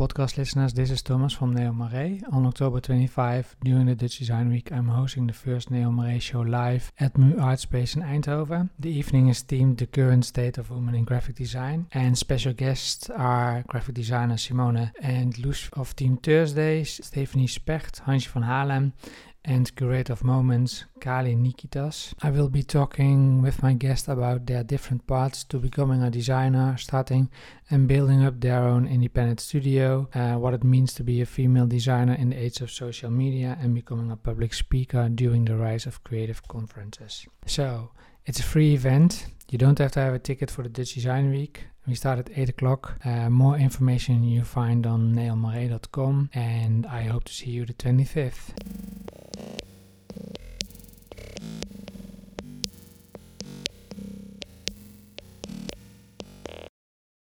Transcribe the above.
podcast listeners. This is Thomas from Neo Marais. On October 25, during the Dutch Design Week, I'm hosting the first Neo Marais show live at MU Art Space in Eindhoven. The evening is themed The Current State of Women in Graphic Design, and special guests are graphic designer Simone and Loes of Team Thursdays, Stephanie Specht, Hansje van Haarlem, and curator of moments, Kali Nikitas. I will be talking with my guest about their different paths to becoming a designer, starting and building up their own independent studio, uh, what it means to be a female designer in the age of social media, and becoming a public speaker during the rise of creative conferences. So, it's a free event. You don't have to have a ticket for the Dutch Design Week. We start at 8 o'clock. Uh, more information you find on neomarais.com, and I hope to see you the 25th.